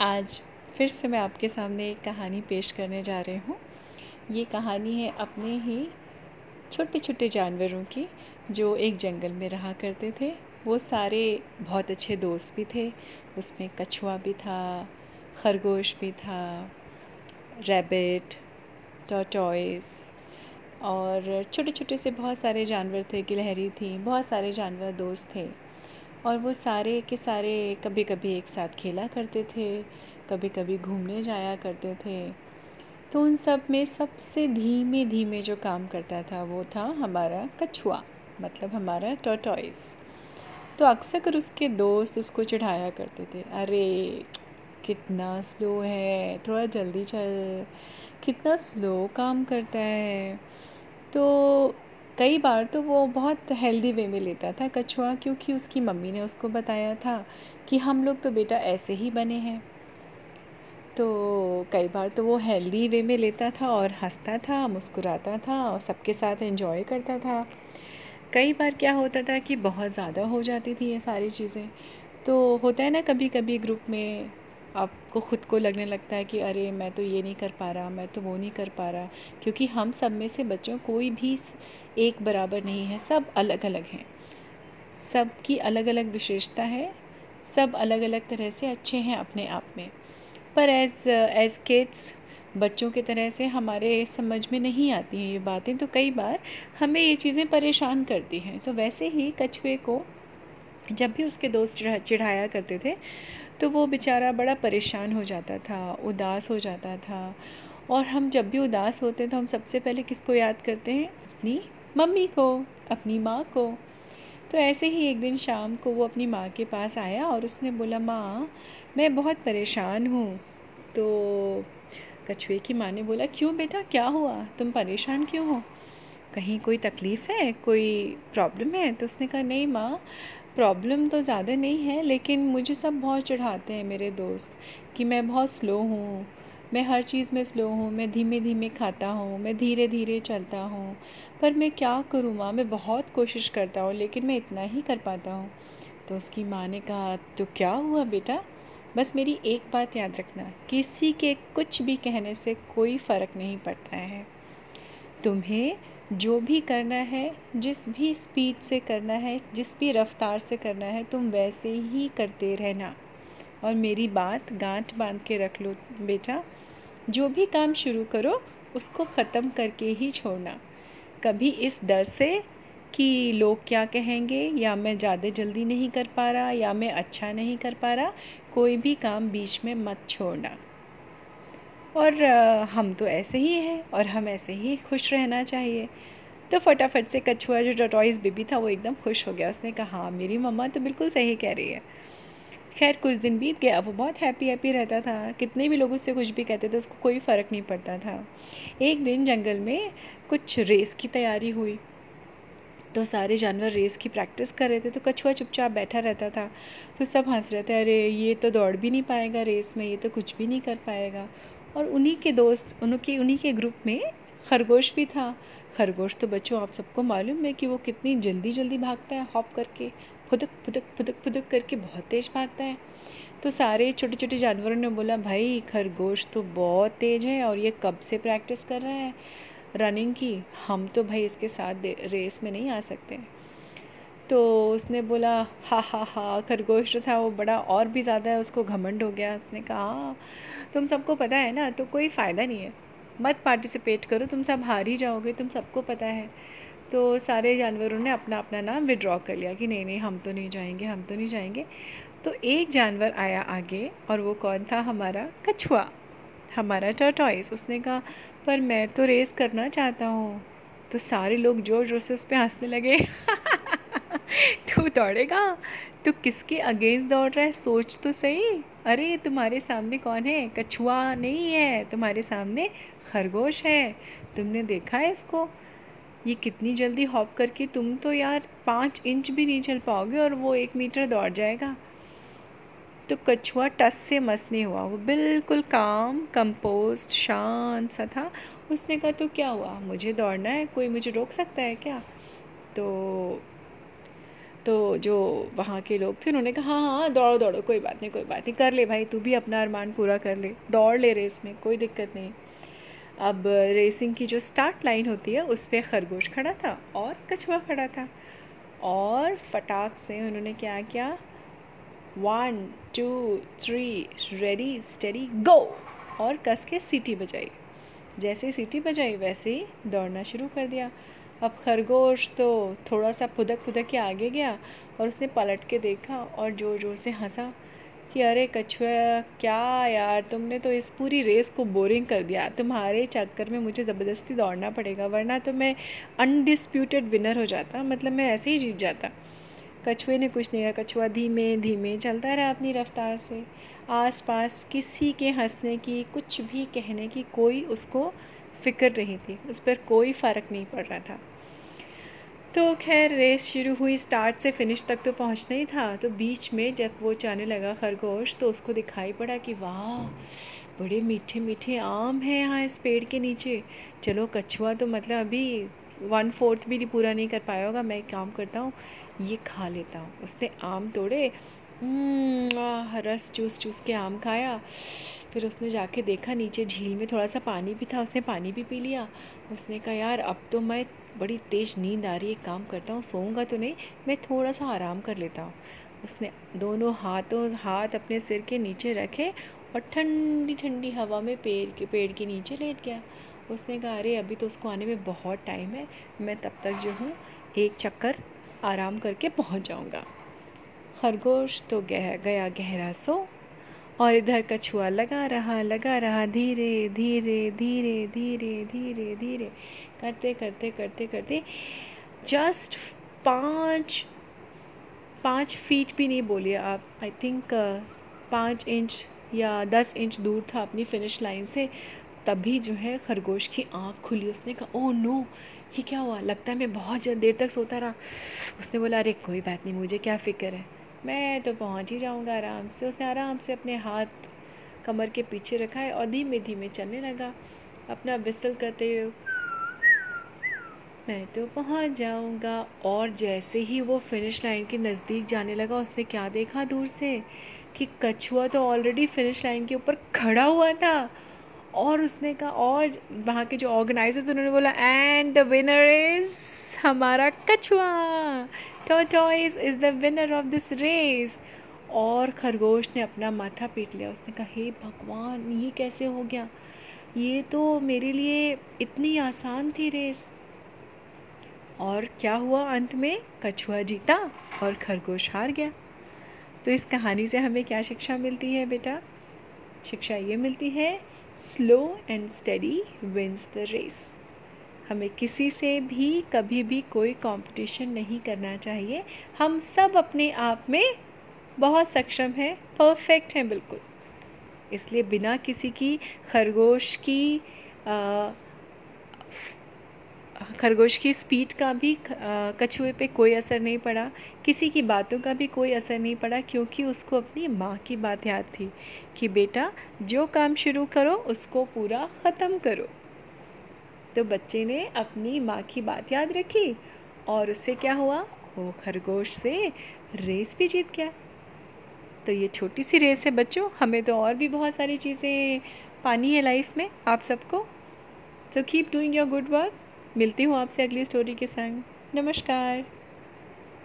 आज फिर से मैं आपके सामने एक कहानी पेश करने जा रही हूँ। ये कहानी है अपने ही छोटे छोटे जानवरों की, जो एक जंगल में रहा करते थे। वो सारे बहुत अच्छे दोस्त भी थे। उसमें कछुआ भी था, खरगोश भी था, रैबिट टॉटॉइस और छोटे छोटे से बहुत सारे जानवर थे, गिलहरी थी, बहुत सारे जानवर दोस्त थे। और वो सारे के सारे कभी कभी एक साथ खेला करते थे कभी कभी घूमने जाया करते थे। तो उन सब में सबसे धीमे धीमे जो काम करता था वो था हमारा कछुआ मतलब हमारा टोटॉइस। तो अक्सर उसके दोस्त उसको चढ़ाया करते थे, अरे, कितना स्लो है, थोड़ा जल्दी चल, कितना स्लो काम करता है। तो कई बार तो वो बहुत हेल्दी वे में लेता था कछुआ क्योंकि उसकी मम्मी ने उसको बताया था कि हम लोग तो बेटा ऐसे ही बने हैं। तो कई बार तो वो हेल्दी वे में लेता था और हंसता था, मुस्कुराता था और सबके साथ एंजॉय करता था। कई बार क्या होता था कि बहुत ज़्यादा हो जाती थी ये सारी चीज़ें। तो होता है ना कभी कभी ग्रुप में आपको ख़ुद को लगने लगता है कि अरे, मैं तो ये नहीं कर पा रहा, मैं तो वो नहीं कर पा रहा, क्योंकि हम सब में से बच्चों कोई भी एक बराबर नहीं है, सब अलग अलग हैं। सबकी अलग अलग विशेषता है, सब अलग अलग तरह से अच्छे हैं अपने आप में। पर एज एज किड्स बच्चों की तरह से हमारे समझ में नहीं आती हैं ये बातें तो कई बार हमें ये चीज़ें परेशान करती हैं। तो वैसे ही कछुए को जब भी उसके दोस्त चिढ़ाया करते थे तो वो बेचारा बड़ा परेशान हो जाता था, उदास हो जाता था। और हम जब भी उदास होते हैं तो हम सबसे पहले किसको याद करते हैं? अपनी मम्मी को, अपनी माँ को। तो ऐसे ही एक दिन शाम को वो अपनी माँ के पास आया और उसने बोला, माँ, मैं बहुत परेशान हूँ। तो कछुए की माँ ने बोला, क्यों बेटा, क्या हुआ? तुम परेशान क्यों हो? कहीं कोई तकलीफ़ है? कोई प्रॉब्लम है? तो उसने कहा, नहीं माँ प्रॉब्लम तो ज़्यादा नहीं है, लेकिन मुझे सब बहुत चढ़ाते हैं मेरे दोस्त कि मैं बहुत स्लो हूँ, मैं हर चीज़ में स्लो हूँ, मैं धीमे धीमे खाता हूँ, मैं धीरे धीरे चलता हूँ, पर मैं क्या करूँ माँ, मैं बहुत कोशिश करता हूँ, लेकिन मैं इतना ही कर पाता हूँ। तो उसकी माँ ने कहा तो क्या हुआ बेटा? बस मेरी एक बात याद रखना, किसी के कुछ भी कहने से कोई फ़र्क नहीं पड़ता है। तुम्हें जो भी करना है, जिस भी स्पीड से करना है, जिस भी रफ्तार से करना है, तुम वैसे ही करते रहना। और मेरी बात गांठ बाँध के रख लो बेटा। जो भी काम शुरू करो, उसको ख़त्म करके ही छोड़ना। कभी इस डर से कि लोग क्या कहेंगे, या मैं ज़्यादा जल्दी नहीं कर पा रहा, या मैं अच्छा नहीं कर पा रहा, कोई भी काम बीच में मत छोड़ना। और हम तो ऐसे ही हैं और हम ऐसे ही खुश रहना चाहिए। तो फटाफट से कछुआ जो टॉटॉइस बेबी था वो एकदम खुश हो गया। उसने कहा हाँ मेरी मम्मा तो बिल्कुल सही कह रही है। खैर, कुछ दिन बीत गया, वो बहुत हैप्पी हैप्पी रहता था। कितने भी लोग उससे कुछ भी कहते थे, उसको कोई फ़र्क नहीं पड़ता था। एक दिन जंगल में कुछ रेस की तैयारी हुई। तो सारे जानवर रेस की प्रैक्टिस कर रहे थे तो कछुआ चुपचाप बैठा रहता था। तो सब हंस रहे थे, अरे, ये तो दौड़ भी नहीं पाएगा रेस में, ये तो कुछ भी नहीं कर पाएगा। और उन्हीं के दोस्त, उनके, उन्हीं के ग्रुप में खरगोश भी था। खरगोश तो बच्चों, आप सबको मालूम है कि वो कितनी जल्दी जल्दी भागता है हॉप करके, फुदक फुदक फुदक फुदक करके बहुत तेज़ भागता है। तो सारे छोटे छोटे जानवरों ने बोला, भाई, खरगोश तो बहुत तेज़ है और ये कब से प्रैक्टिस कर रहा है? रनिंग की? हम तो भाई इसके साथ रेस में नहीं आ सकते। तो उसने बोला हा हा हा खरगोश जो था वो बड़ा और भी ज़्यादा है उसको घमंड हो गया। उसने कहा हाँ, तुम सबको पता है ना तो कोई फ़ायदा नहीं है। मत पार्टिसिपेट करो तुम सब हार ही जाओगे तुम सबको पता है। तो सारे जानवरों ने अपना अपना नाम विड्रॉ कर लिया कि नहीं नहीं हम तो नहीं जाएँगे हम तो नहीं जाएँगे। तो एक जानवर आया आगे और वो कौन था? हमारा कछुआ हमारा टर्टॉइस उसने कहा पर मैं तो रेस करना चाहता हूँ। तो सारे लोग ज़ोर ज़ोर से उस पर हंसने लगे। तू दौड़ेगा? तू किसके अगेंस्ट दौड़ रहा है? सोच तो सही। अरे, तुम्हारे सामने कौन है? कछुआ नहीं है। तुम्हारे सामने खरगोश है। तुमने देखा है इसको? ये कितनी जल्दी हॉप करके तुम तो यार पाँच इंच भी नहीं चल पाओगे और वो एक मीटर दौड़ जाएगा। तो कछुआ टस से मस नहीं हुआ। वो बिल्कुल काम कंपोस्ट शांत सा था। उसने कहा तो क्या हुआ? मुझे दौड़ना है? कोई मुझे रोक सकता है क्या? तो तो जो वहाँ के लोग थे, उन्होंने कहा हाँ हाँ दौड़ो दौड़ो, कोई बात नहीं, कोई बात नहीं, कर ले भाई, तू भी अपना अरमान पूरा कर ले, दौड़ ले रेस में, कोई दिक्कत नहीं। अब रेसिंग की जो स्टार्ट लाइन होती है, उस पर खरगोश खड़ा था और कछुआ खड़ा था और फटाक से उन्होंने क्या किया? One two three ready steady go और कस के सीटी बजाई। जैसे सीटी बजाई, वैसे ही दौड़ना शुरू कर दिया। अब खरगोश तो थोड़ा सा फुदक फुदक के आगे गया और उसने पलट के देखा और ज़ोर ज़ोर से हंसा कि अरे कछुआ, क्या यार, तुमने तो इस पूरी रेस को बोरिंग कर दिया। तुम्हारे चक्कर में मुझे ज़बरदस्ती दौड़ना पड़ेगा, वरना तो मैं अनडिस्प्यूटेड विनर हो जाता मतलब मैं ऐसे ही जीत जाता। कछुए ने कुछ नहीं कहा। कछुआ धीमे धीमे चलता रहा अपनी रफ्तार से। आसपास किसी के हंसने की, कुछ भी कहने की कोई उसको फ़िक्र रही थी, उस पर कोई फ़र्क नहीं पड़ रहा था। तो खैर, रेस शुरू हुई स्टार्ट से फिनिश तक तो पहुँचना ही था। तो बीच में जब वो जाने लगा खरगोश तो उसको दिखाई पड़ा कि वाह, बड़े मीठे मीठे आम हैं यहाँ इस पेड़ के नीचे। चलो, कछुआ तो मतलब अभी वन फोर्थ भी पूरा नहीं कर पाया होगा, मैं एक काम करता हूँ, ये खा लेता हूँ। उसने आम तोड़े रस चूस चूस के आम खाया। फिर उसने जाके देखा नीचे झील में थोड़ा सा पानी भी था, उसने पानी भी पी लिया। उसने कहा, यार, अब तो मैं बड़ी तेज़ नींद आ रही है काम करता हूँ, सोऊँगा तो नहीं, मैं थोड़ा सा आराम कर लेता हूँ। उसने दोनों हाथों, हाथ अपने सिर के नीचे रखे और ठंडी ठंडी हवा में पेड़ के पेड़ के नीचे लेट गया। उसने कहा, अरे, अभी तो उसको आने में बहुत टाइम है, मैं तब तक जो हूँ, एक चक्कर आराम करके पहुँच जाऊँगा। खरगोश तो गह, गया गहरा सो, और इधर कछुआ लगा रहा लगा रहा धीरे धीरे धीरे धीरे धीरे धीरे। करते करते करते करते जस्ट पाँच पाँच फीट भी नहीं बोलिए आप। आई थिंक पाँच इंच या दस इंच दूर था अपनी फिनिश लाइन से। तभी जो है खरगोश की आँख खुली। उसने कहा ओह नो ये क्या हुआ? लगता है मैं बहुत देर तक सोता रहा। उसने बोला, अरे कोई बात नहीं, मुझे क्या फ़िक्र है? मैं तो पहुँच ही जाऊँगा आराम से। उसने आराम से अपने हाथ कमर के पीछे रखा है और धीमे धीमे चलने लगा। अपना विसल करते हुए, मैं तो पहुँच जाऊँगा। और जैसे ही वो फिनिश लाइन के नज़दीक जाने लगा, उसने क्या देखा दूर से? कि कछुआ तो ऑलरेडी फिनिश लाइन के ऊपर खड़ा हुआ था। और उसने कहा, और वहाँ के जो ऑर्गेनाइजर थे उन्होंने बोला एंड द विनर इज़ हमारा कछुआ। Tortoise is the winner of this race और खरगोश ने अपना माथा पीट लिया। उसने कहा, हे भगवान, ये कैसे हो गया? ये तो मेरे लिए इतनी आसान थी रेस और क्या हुआ अंत में? कछुआ जीता और खरगोश हार गया। तो इस कहानी से हमें क्या शिक्षा मिलती है बेटा? शिक्षा ये मिलती है slow and steady wins the race हमें किसी से भी कभी भी कोई कंपटीशन नहीं करना चाहिए। हम सब अपने आप में बहुत सक्षम हैं परफेक्ट हैं बिल्कुल। इसलिए बिना किसी की खरगोश की आ, खरगोश की स्पीड का भी कछुए पे कोई असर नहीं पड़ा। किसी की बातों का भी कोई असर नहीं पड़ा, क्योंकि उसको अपनी माँ की बात याद थी कि बेटा, जो काम शुरू करो, उसको पूरा ख़त्म करो। तो बच्चे ने अपनी माँ की बात याद रखी और उससे क्या हुआ? वो खरगोश से रेस भी जीत गया। तो ये छोटी सी रेस है बच्चों। हमें तो और भी बहुत सारी चीज़ें पानी है लाइफ में, आप सबको। So keep doing your good work मिलती हूँ आपसे अगली स्टोरी के संग। नमस्कार।